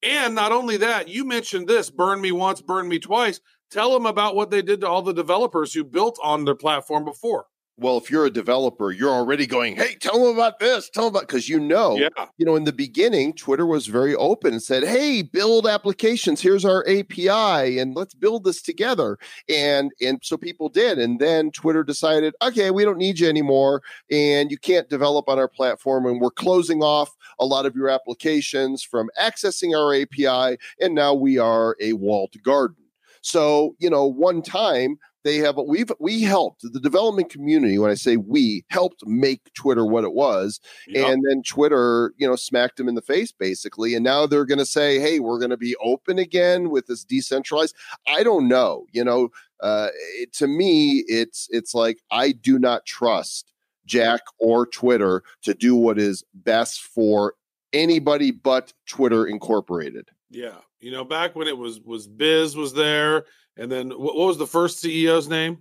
And not only that, you mentioned this: burn me once, burn me twice. Tell them about what they did to all the developers who built on their platform before. Well, if you're a developer, you're already going, "Hey, tell them about this. Tell them about," because you know, Yeah, you know, in the beginning, Twitter was very open and said, "Hey, build applications. Here's our API, and let's build this together." And and so people did, and then Twitter decided, "Okay, we don't need you anymore, and you can't develop on our platform, and we're closing off a lot of your applications from accessing our API, and now we are a walled garden." So you know, one time they have we've we helped the development community when i say we helped make twitter what it was Yep. and then twitter you know smacked them in the face basically and now they're going to say hey we're going to be open again with this decentralized i don't know you know uh it, to me it's it's like i do not trust jack or twitter to do what is best for anybody but twitter incorporated yeah. You know, back when it was was Biz was there, and then what, what was the first CEO's name?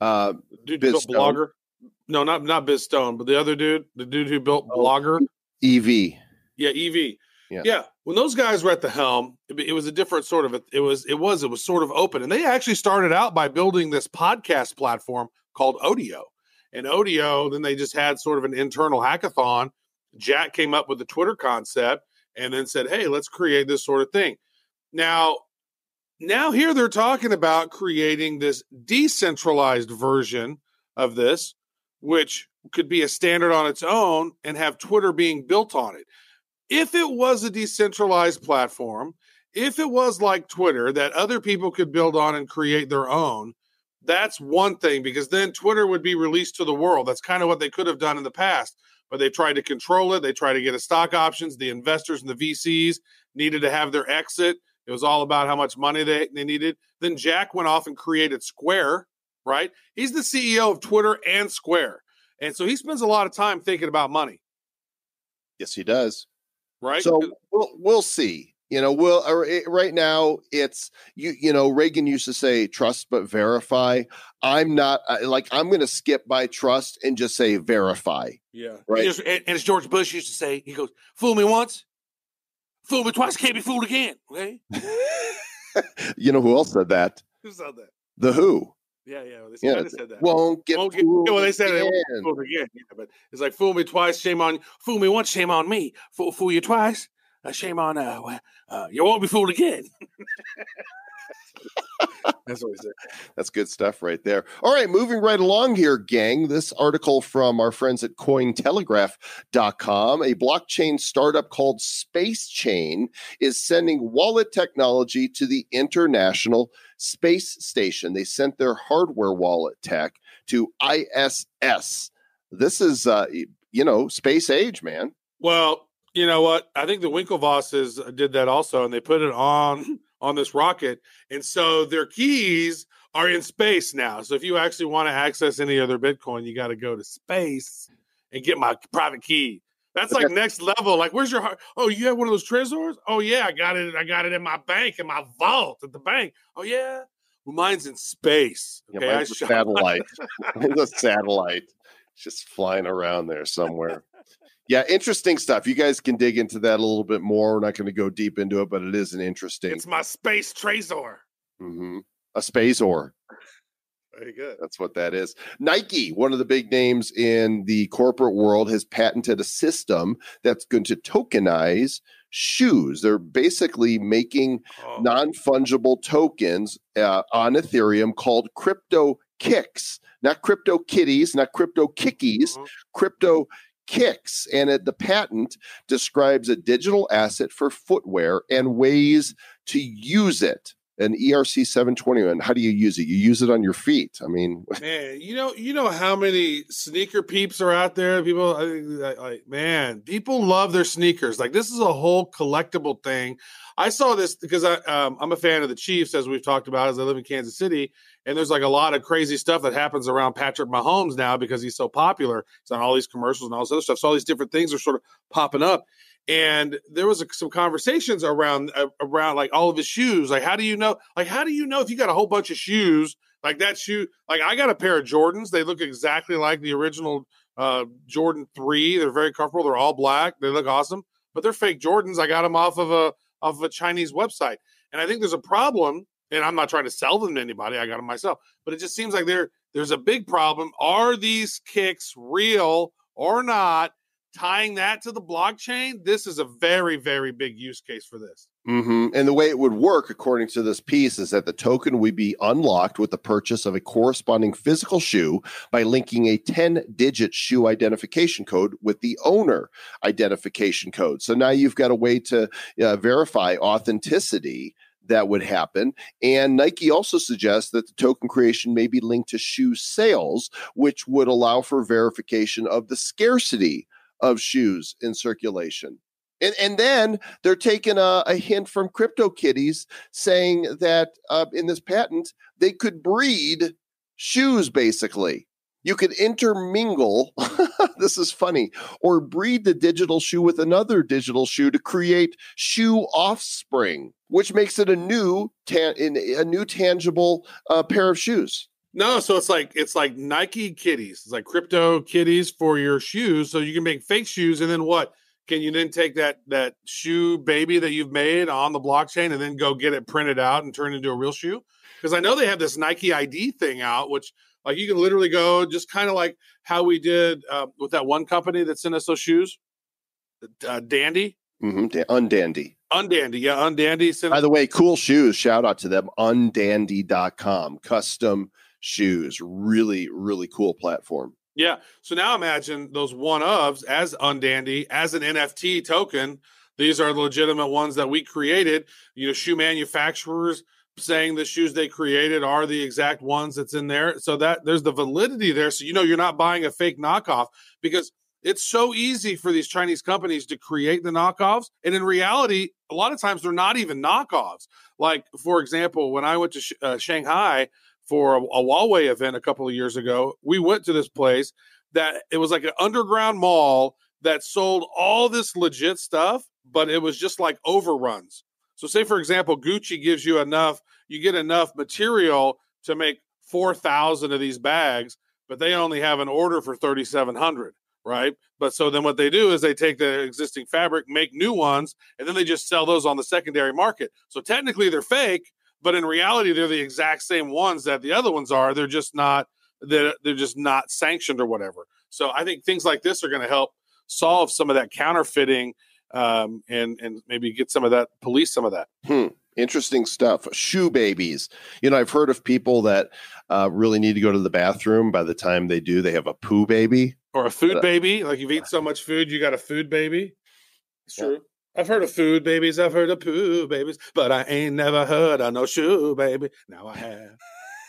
uh Dude, Biz built Stone. Blogger. No, not not Biz Stone, but the other dude, the dude who built Oh. Blogger. ev Yeah, EV. Yeah. When those guys were at the helm, it, it was a different sort of. It was. It was. It was sort of open, and they actually started out by building this podcast platform called Odeo, and Odeo. Then they just had sort of an internal hackathon. Jack came up with the Twitter concept, and then said, "Hey, let's create this sort of thing." Now, now here they're talking about creating this decentralized version of this, which could be a standard on its own and have Twitter being built on it if it was a decentralized platform, if it was like Twitter that other people could build on and create their own, that's one thing because then Twitter would be released to the world. That's kind of what they could have done in the past, but they tried to control it. They tried to get a stock options. The investors and the VCs needed to have their exit. It was all about how much money they, they needed. Then Jack went off and created Square, right? He's the CEO of Twitter and Square. And so he spends a lot of time thinking about money, yes he does right? So we'll we'll see. You know, we'll uh, right now it's you. You know, Reagan used to say trust but verify. I'm not like I'm going to skip by trust and just say verify. Yeah. Right. Just- and, and as George Bush used to say, he goes, fool me once, fool me twice, can't be fooled again. Okay. you know who else said that? Who said that? The Who Yeah, yeah. They Yeah, of said that. won't get Won't get- fooled yeah, well, they said they won't again. fooled again. Yeah, but it's like fool me twice, shame on you. fool me once, shame on me. Fool, fool you twice, uh, shame on uh, uh, you won't be fooled again. That's what he said. That's good stuff right there. All right, moving right along here, gang. This article from our friends at cointelegraph.com. A blockchain startup called SpaceChain is sending wallet technology to the International Space Station. They sent their hardware wallet tech to ISS. This is, uh, you know, space age, man. Well, you know what? I think the Winklevosses did that also, and they put it on on this rocket, and so their keys are in space now. So if you actually want to access any other Bitcoin, you got to go to space and get my private key. That's like next level. Like, where's your heart? Oh, you have one of those Trezors? Oh yeah, I got it. I got it in my bank, in my vault at the bank. Oh yeah, well, mine's in space. Yeah, Okay, I mine's a shot- satellite. Mine's a satellite. It's just flying around there somewhere. Yeah, interesting stuff. You guys can dig into that a little bit more. We're not going to go deep into it, but it is an interesting. It's my space Trezor. hmm A or Very good. That's what that is. Nike, one of the big names in the corporate world, has patented a system that's going to tokenize shoes. They're basically making Oh, non fungible tokens uh, on Ethereum called crypto kicks, not crypto kitties, not crypto kickies, Mhm. crypto kicks. And it, the patent describes a digital asset for footwear and ways to use it. an ERC 721. How do you use it? You use it on your feet. I mean, Man, you know, you know how many sneaker peeps are out there. People, I- like, man, people love their sneakers. Like this is a whole collectible thing. I saw this because I, um, I'm a fan of the Chiefs, as we've talked about, as I live in Kansas City, and there's like a lot of crazy stuff that happens around Patrick Mahomes now because he's so popular. He's on all these commercials and all this other stuff. So all these different things are sort of popping up. And there was some conversations around uh, around like all of his shoes. Like, how do you know? Like, how do you know if you got a whole bunch of shoes like that shoe? Like, I got a pair of Jordans. They look exactly like the original uh, Jordan Three. They're very comfortable. They're all black. They look awesome, but they're fake Jordans. I got them off of a off of a Chinese website, and I think there's a problem. And I'm not trying to sell them to anybody. I got them myself, but it just seems like there there's a big problem. Are these kicks real or not? Tying that to the blockchain, this is a very very big use case for this. hmm And the way it would work, according to this piece, is that the token would be unlocked with the purchase of a corresponding physical shoe by linking a 10 digit shoe identification code with the owner identification code. So now you've got a way to uh, verify authenticity that would happen. And Nike also suggests that the token creation may be linked to shoe sales, which would allow for verification of the scarcity of shoes in circulation. And, and then they're taking a, a hint from CryptoKitties saying that uh, in this patent, they could breed shoes basically. You could intermingle, this is funny, or breed the digital shoe with another digital shoe to create shoe offspring, which makes it a new, ta- in- a new tangible uh, pair of shoes. No, so it's like it's like Nike kitties. It's like crypto kitties for your shoes. So you can make fake shoes, and then what? Can you then take that that shoe baby that you've made on the blockchain and then go get it printed out and turn it into a real shoe? Because I know they have this Nike ID thing out, which like you can literally go just kind of like how we did uh, with that one company that sent us those shoes, uh, Dandy, hmm undandy. Undandy, yeah, Undandy. By the way, cool shoes. Shout out to them. Undandy.com. Custom shoes. Really, really cool platform. Yeah. So now imagine those one ofs as Undandy, as an NFT token. These are the legitimate ones that we created. You know, shoe manufacturers saying the shoes they created are the exact ones that's in there. So that there's the validity there. So you know you're not buying a fake knockoff because it's so easy for these Chinese companies to create the knockoffs. And in reality, a lot of times they're not even knockoffs. Like, for example, when I went to sh- uh, Shanghai for a, a Huawei event a couple of years ago, we went to this place that it was like an underground mall that sold all this legit stuff, but it was just like overruns. So, say for example, Gucci gives you enough, you get enough material to make 4,000 of these bags, but they only have an order for 3,700, right? But so then what they do is they take the existing fabric, make new ones, and then they just sell those on the secondary market. So, technically, they're fake, but in reality, they're the exact same ones that the other ones are. They're just not, they're, they're just not sanctioned or whatever. So, I think things like this are going to help solve some of that counterfeiting um, and and maybe get some of that, police some of that. Hmm. Interesting stuff. Shoe babies. You know, I've heard of people that uh, really need to go to the bathroom. By the time they do, they have a poo baby. Or a food baby, like you've eaten so much food, you got a food baby. It's Yeah. true. I've heard of food babies, I've heard of poo babies, but I ain't never heard of no shoe baby. Now I have.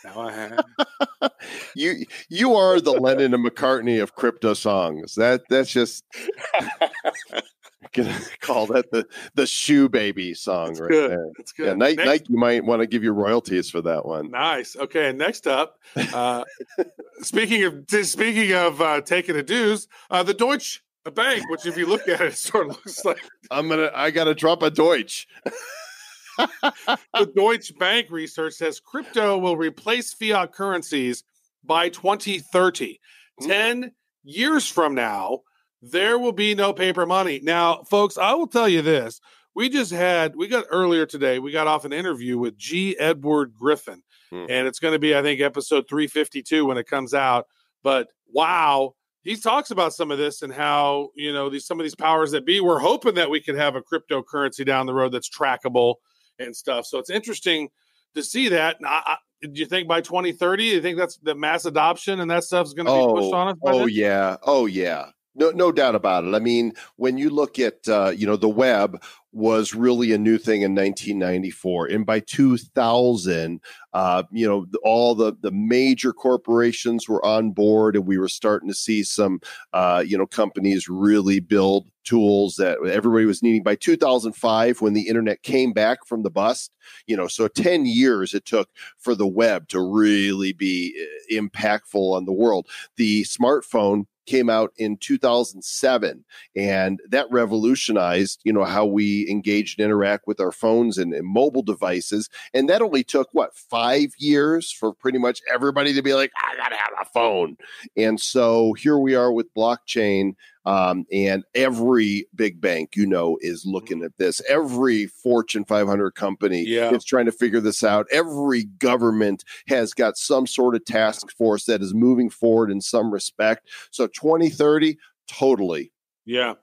Now I have. you you are the Lennon and McCartney of crypto songs. That that's just gonna call that the the shoe baby song That's right good. there. That's good. Yeah, Nike, Next- Nike might want to give you royalties for that one. Nice. Okay. and Next up, uh, speaking of speaking of uh, taking a dues, uh, the Deutsche Bank, which if you look at it, it sort of looks like I'm gonna I gotta drop a Deutsch. the Deutsche Bank research says crypto will replace fiat currencies by 2030. Ooh. 10 years from now, there will be no paper money. Now, folks, I will tell you this. We just had, we got earlier today, we got off an interview with G. Edward Griffin, Hmm. and it's going to be, I think, episode 352 when it comes out. But wow, he talks about some of this and how, you know, these some of these powers that be, we're hoping that we could have a cryptocurrency down the road that's trackable and stuff. So it's interesting to see that. And I, I, do you think by 2030, do you think that's the mass adoption and that stuff's going to be pushed on us? By Oh then? yeah. Oh yeah. No, no doubt about it. I mean, when you look at uh, you know the web, was really a new thing in 1994. And by 2000, uh, you know, all the, the major corporations were on board, and we were starting to see some, uh, you know, companies really build tools that everybody was needing. By 2005, when the internet came back from the bust, you know, so 10 years it took for the web to really be uh, impactful on the world. The smartphone came out in 2007 and that revolutionized you know how we engage and interact with our phones and, and, mobile devices and that only took what five years for pretty much everybody to be like i gotta have a phone and so here we are with blockchain um, and every big bank, you know, is looking at this. Every Fortune 500 company Yeah. is trying to figure this out. Every government has got some sort of task force that is moving forward in some respect. So 2030, totally. Yeah.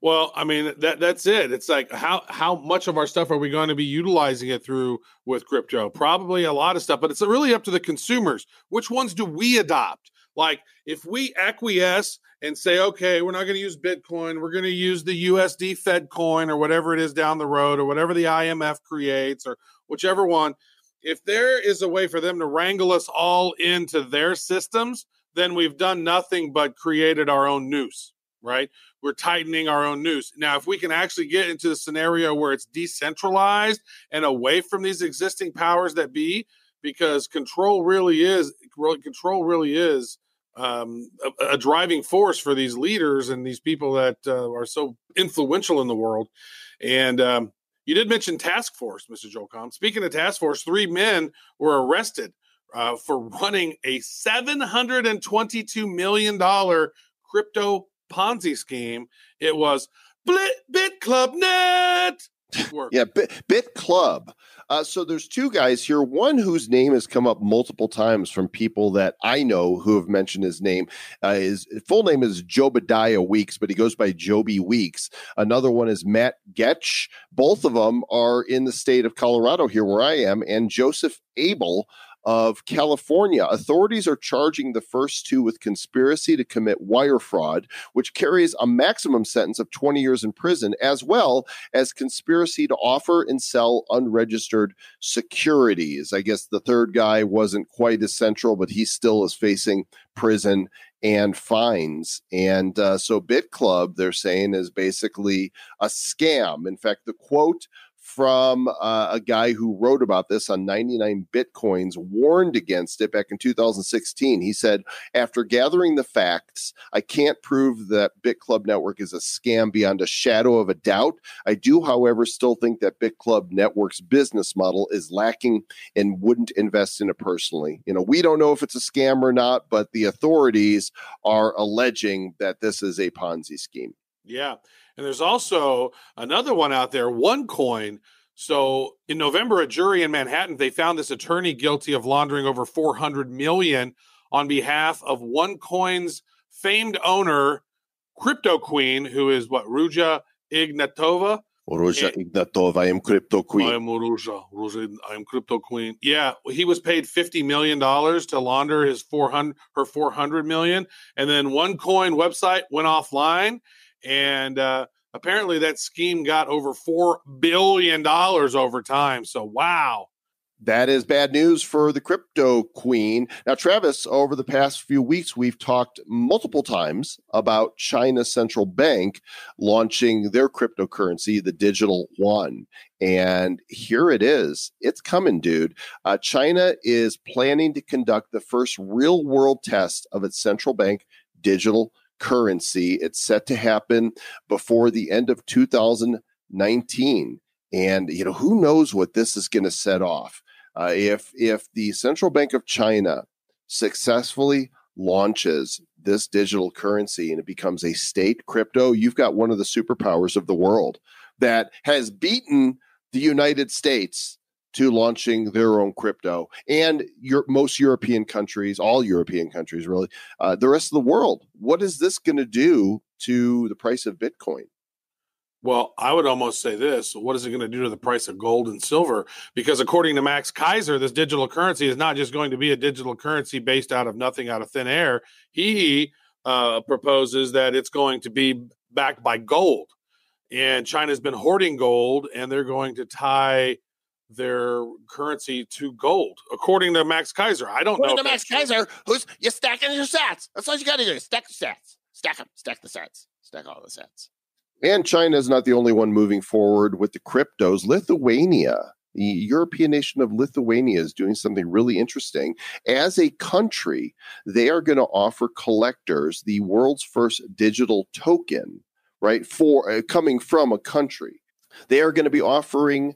Well, I mean that that's it. It's like how how much of our stuff are we going to be utilizing it through with crypto? Probably a lot of stuff, but it's really up to the consumers. Which ones do we adopt? Like if we acquiesce and say, okay, we're not going to use Bitcoin, we're going to use the USD Fed coin or whatever it is down the road or whatever the IMF creates or whichever one. If there is a way for them to wrangle us all into their systems, then we've done nothing but created our own noose, right? we're tightening our own noose. Now, if we can actually get into the scenario where it's decentralized and away from these existing powers that be, because control really is control really is um, a, a, driving force for these leaders and these people that uh, are so influential in the world. And um, you did mention task force, Mr. Joel. Speaking of task force, three men were arrested uh, for running a seven hundred and twenty-two million dollar crypto Ponzi scheme. It was Bit Club Net. Yeah, Bit, Bit Club. Uh, so there's two guys here. One whose name has come up multiple times from people that I know who have mentioned his name. Uh, his full name is Jobadiah Weeks, but he goes by Joby Weeks. Another one is Matt Getch. Both of them are in the state of Colorado, here where I am, and Joseph Abel of California. Authorities are charging the first two with conspiracy to commit wire fraud, which carries a maximum sentence of 20 years in prison, as well as conspiracy to offer and sell unregistered securities. I guess the third guy wasn't quite as central, but he still is facing prison and fines. And uh, so Bit Club, they're saying, is basically a scam. In fact, the quote from uh, a guy who wrote about this on 99 Bitcoins, warned against it back in 2016. He said, After gathering the facts, I can't prove that BitClub Network is a scam beyond a shadow of a doubt. I do, however, still think that BitClub Network's business model is lacking and wouldn't invest in it personally. You know, we don't know if it's a scam or not, but the authorities are alleging that this is a Ponzi scheme. Yeah. And there's also another one out there, OneCoin. So in November, a jury in Manhattan they found this attorney guilty of laundering over 400 million on behalf of OneCoin's famed owner, Crypto Queen, who is what Ruja Ignatova. Ruja eh, Ignatova, I am Crypto Queen. I am Ruja. Ruja, I am Crypto Queen. Yeah, he was paid fifty million dollars to launder his four hundred, her four hundred million, and then OneCoin website went offline, and uh, apparently that scheme got over four billion dollars over time. So wow, That is bad news for the crypto queen. Now, Travis, over the past few weeks, we've talked multiple times about China's central bank launching their cryptocurrency, the digital one. And here it is. It's coming, dude. Uh, China is planning to conduct the first real world test of its central bank digital currency. It's set to happen before the end of 2019. And, you know, who knows what this is going to set off? Uh, if if the central bank of China successfully launches this digital currency and it becomes a state crypto, you've got one of the superpowers of the world that has beaten the United States to launching their own crypto and your most European countries, all European countries, really, uh, the rest of the world. What is this going to do to the price of Bitcoin? Well, I would almost say this. What is it going to do to the price of gold and silver? Because according to Max Keiser, this digital currency is not just going to be a digital currency based out of nothing, out of thin air. He uh, proposes that it's going to be backed by gold. and China's been hoarding gold, and they're going to tie their currency to gold, according to Max Keiser. I don't know. According if to Max that's true. Keiser, who's you're stacking your sats. That's all you got to do. Stack the sats. Stack them. Stack the sats. Stack all the sats. And China is not the only one moving forward with the cryptos. Lithuania, the European nation of Lithuania, is doing something really interesting. As a country, they are going to offer collectors the world's first digital token, right? For uh, coming from a country, they are going to be offering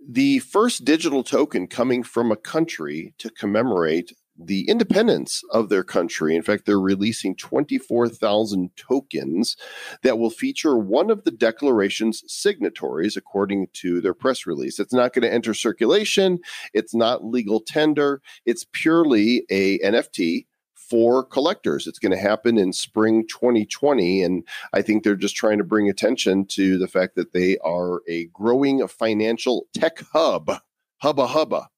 the first digital token coming from a country to commemorate the independence of their country. In fact, they're releasing 24,000 tokens that will feature one of the declaration's signatories, according to their press release. It's not going to enter circulation, it's not legal tender, it's purely a NFT for collectors. It's going to happen in spring 2020. And I think they're just trying to bring attention to the fact that they are a growing financial tech hub. Hubba hubba.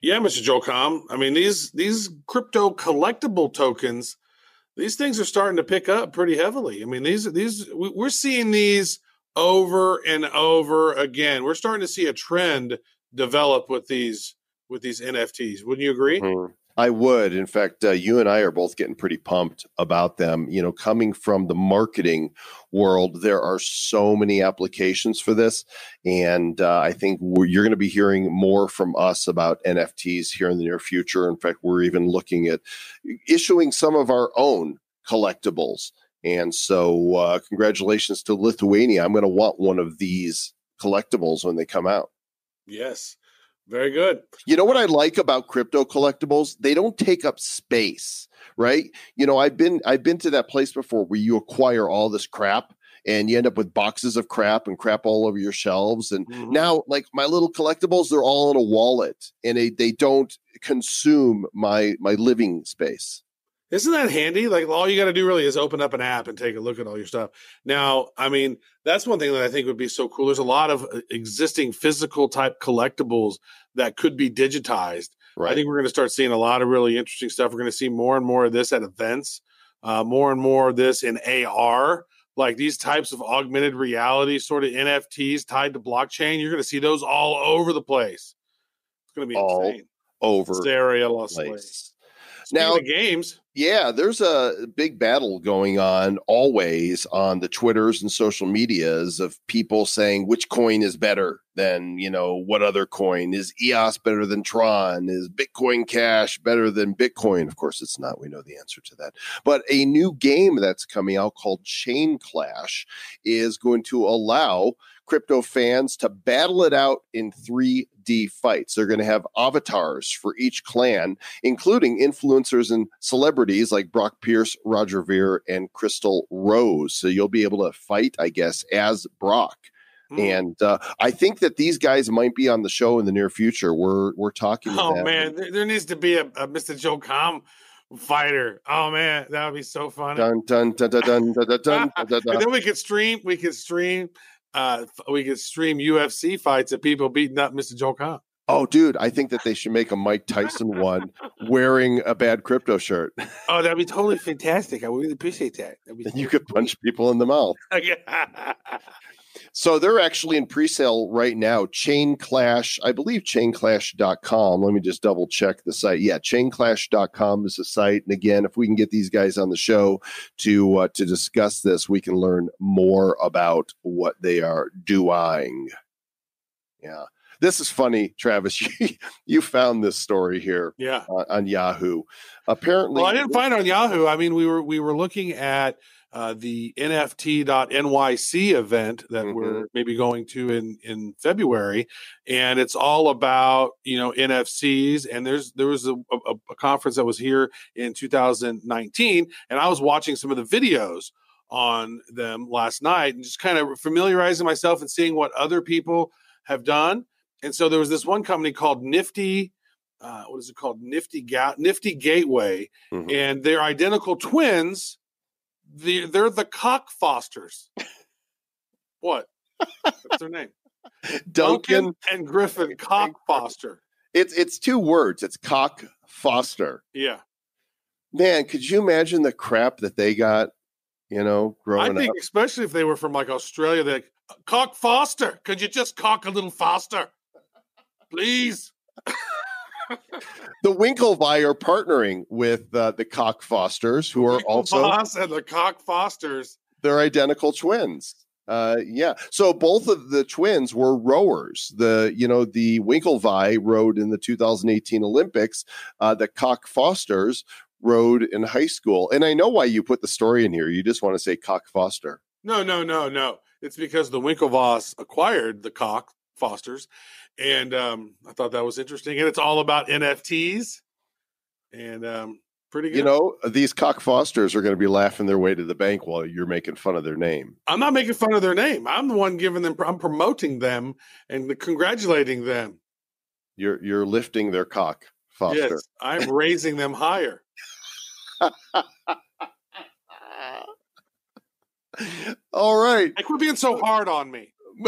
Yeah, Mr. Joel Comm. I mean, these these crypto collectible tokens, these things are starting to pick up pretty heavily. I mean, these these we- we're seeing these over and over again. We're starting to see a trend develop with these with these NFTs. Wouldn't you agree? Mhm. I would. In fact, uh, you and I are both getting pretty pumped about them. You know, coming from the marketing world, there are so many applications for this. And uh, I think you're going to be hearing more from us about NFTs here in the near future. In fact, we're even looking at issuing some of our own collectibles. And so, uh, congratulations to Lithuania. I'm going to want one of these collectibles when they come out. Yes. Very good. You know what I like about crypto collectibles? They don't take up space, right? You know, I've been I've been to that place before where you acquire all this crap and you end up with boxes of crap and crap all over your shelves and Mhm. now like my little collectibles they're all in a wallet and they they don't consume my my living space. Isn't that handy? Like all you got to do really is open up an app and take a look at all your stuff. Now, I mean, that's one thing that I think would be so cool. There's a lot of uh, existing physical type collectibles that could be digitized. Right. I think we're going to start seeing a lot of really interesting stuff. We're going to see more and more of this at events, uh, more and more of this in AR, like these types of augmented reality sort of NFTs tied to blockchain. You're going to see those all over the place. It's going to be All insane. over Seriously. place. Speaking Now- games, Yeah, there's a big battle going on always on the Twitters and social medias of people saying which coin is better than, you know, what other coin. Is EOS better than Tron? Is Bitcoin Cash better than Bitcoin? Of course, it's not. We know the answer to that. But a new game that's coming out called Chain Clash is going to allow crypto fans to battle it out in 3D fights. They're going to have avatars for each clan including influencers and celebrities celebrities like Brock Pierce, Roger Ver, and Crystal Rose. So you'll be able to fight, I guess, as Brock. Mm. And uh, I think that these guys might be on the show in the near future. We're we're talking. Oh man, there, there, needs to be a, a Mr. Joe Comm fighter. Oh man, that would be so fun. Dun dun dun dun dun dun dun. dun, dun, dun. and then we could stream. We could stream. Uh, we could stream UFC fights of people beating up Mr. Joe Comm. Oh, dude, I think that they should make a Mike Tyson one wearing a bad crypto shirt. Oh, that'd be totally fantastic. I would really appreciate that. That'd be And you could punch people in the mouth. So they're actually in pre-sale right now. Chain Clash, I believe chainclash.com. Let me just double check the site. Yeah, chainclash.com is the site. And again, if we can get these guys on the show to uh, to discuss this, we can learn more about what they are doing. Yeah. This is funny, Travis. You, you found this story here yeah. on, on Yahoo. Apparently, Well, I didn't find it on Yahoo. I mean, we were we were looking at uh, the NFT.NYC event that Mhm. we're maybe going to in in February, and it's all about you know NFCs. And there's there was a, a, a conference that was here in 2019, and I was watching some of the videos on them last night and just kind of familiarizing myself and seeing what other people have done. And so there was this one company called Nifty. Uh, what is it called? Nifty Ga- Nifty Gateway, Mhm. and they're identical twins. The, they're the Cock Fosters. what? What's their name? Duncan. and Griffin Cock Foster. It's it's two words. It's cock foster. Yeah, Man, could you imagine the crap that they got, you know, growing I think up? especially if they were from like Australia, that Cock Foster. Could you just cock a little faster? Please. The Winklevi are partnering with uh, the Cock Fosters, who are also and the Cock Fosters. they're identical twins. Uh, yeah. So both of the twins were rowers. The you know the Winklevi rowed in the 2018 Olympics. Uh, the Cock Fosters rowed in high school. And I know why you put the story in here. You just want to say Cock Foster. No, no, no, no. It's because the Winklevoss acquired the Cock Fosters, and um, I thought that was interesting. And it's all about NFTs, and um, pretty good. You know these Cock Fosters are going to be laughing their way to the bank while you're making fun of their name. I'm not making fun of their name. I'm the one giving them. I'm promoting them and congratulating them. You're you're lifting their cock, Foster. Yes, I'm raising them higher. All right. Like quit being so hard on me.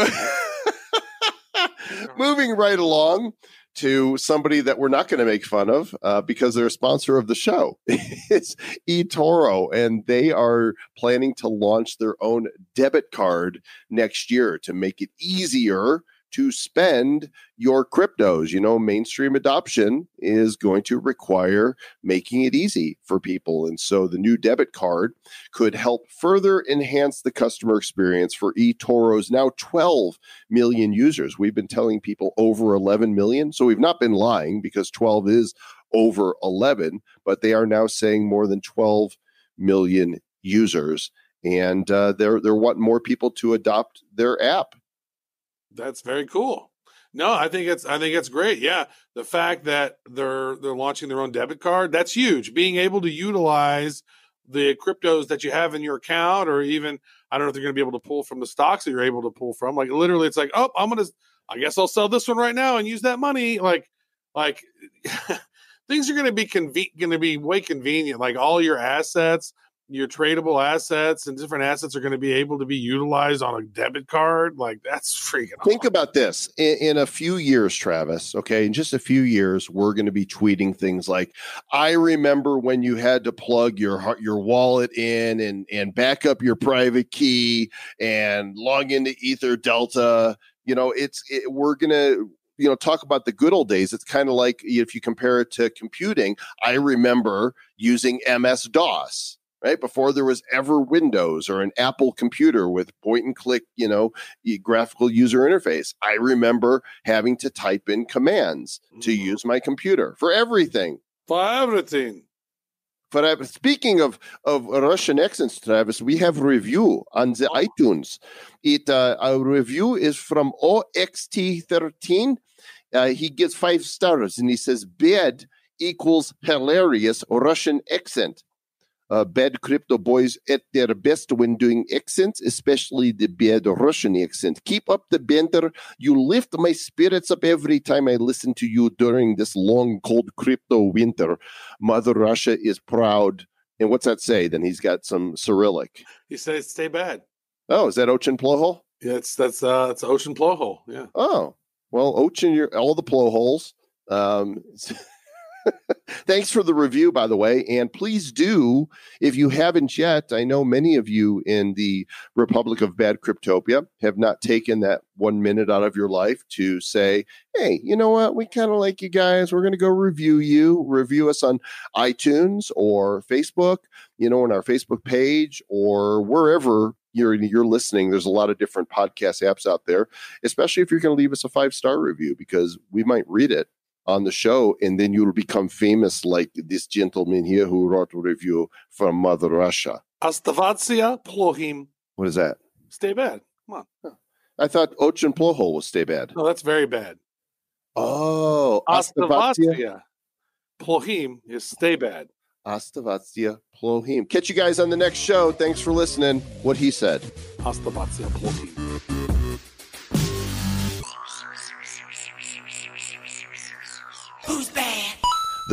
Moving right along to somebody that we're not going to make fun of uh, because they're a sponsor of the show. it's eToro, and they are planning to launch their own debit card next year to make it easier to spend your cryptos. You know, mainstream adoption is going to require making it easy for people. And so the new debit card could help further enhance the customer experience for eToro's now 12 million users. We've been telling people over 11 million. So we've not been lying because 12 is over 11, but they are now saying more than 12 million users. And uh, they're they're wanting more people to adopt their app. That's very cool. No, I think it's I think it's great. Yeah, the fact that they're they're launching their own debit card that's huge. Being able to utilize the cryptos that you have in your account, or even I don't know if they're going to be able to pull from the stocks that you're able to pull from. Like literally, it's like, oh, I'm gonna, I guess I'll sell this one right now and use that money. Like, like things are going to be conve- going to be way convenient. Like all your assets, your tradable assets and different assets are going to be able to be utilized on a debit card. Like that's freaking. Think awesome. about this in, in a few years, Travis. Okay, in just a few years, we're going to be tweeting things like, "I remember when you had to plug your your wallet in and and back up your private key and log into EtherDelta." You know, it's it, we're gonna you know talk about the good old days. It's kind of like if you compare it to computing. I remember using MS DOS right? Before there was ever windows or an apple computer with point and click you know graphical user interface i remember having to type in commands to Mhm. use my computer for everything. For everything. but I, speaking of of russian accents travis we have review on the itunes. It uh, our review is from oxt13 uh, he gives five stars and he says bed equals hilarious russian accent uh, bad crypto boys at their best when doing accents, especially the bad Russian accent. Keep up the banter. You lift my spirits up every time I listen to you during this long, cold crypto winter. Mother Russia is proud. And what's that say? Then he's got some Cyrillic. He says, "Stay bad." Oh, is that Ocean Ploho? Yeah, it's that's uh, it's ocean blowhole. Yeah. Oh, well, Ocean, you're all the plow holes. Um, thanks for the review, by the way. And please do, if you haven't yet, I know many of you in the Republic of Bad Cryptopia have not taken that one minute out of your life to say, hey, you know what? We kind of like you guys. We're going to go review you, review us on iTunes or Facebook, you know, on our Facebook page or wherever you're you're listening there's a lot of different podcast apps out there especially if you're going to leave us a five star review because we might read it on the show and then you'll become famous like this gentleman here who wrote a review from mother russia Astavatsya plohim. what is that Stay bad. Come on. i thought ochin ploho was stay bad No, that's very bad. oh Astavatsya plohim is stay bad. Astavatsya plohim catch you guys on the next show thanks for listening what he said Astavatsya plohim.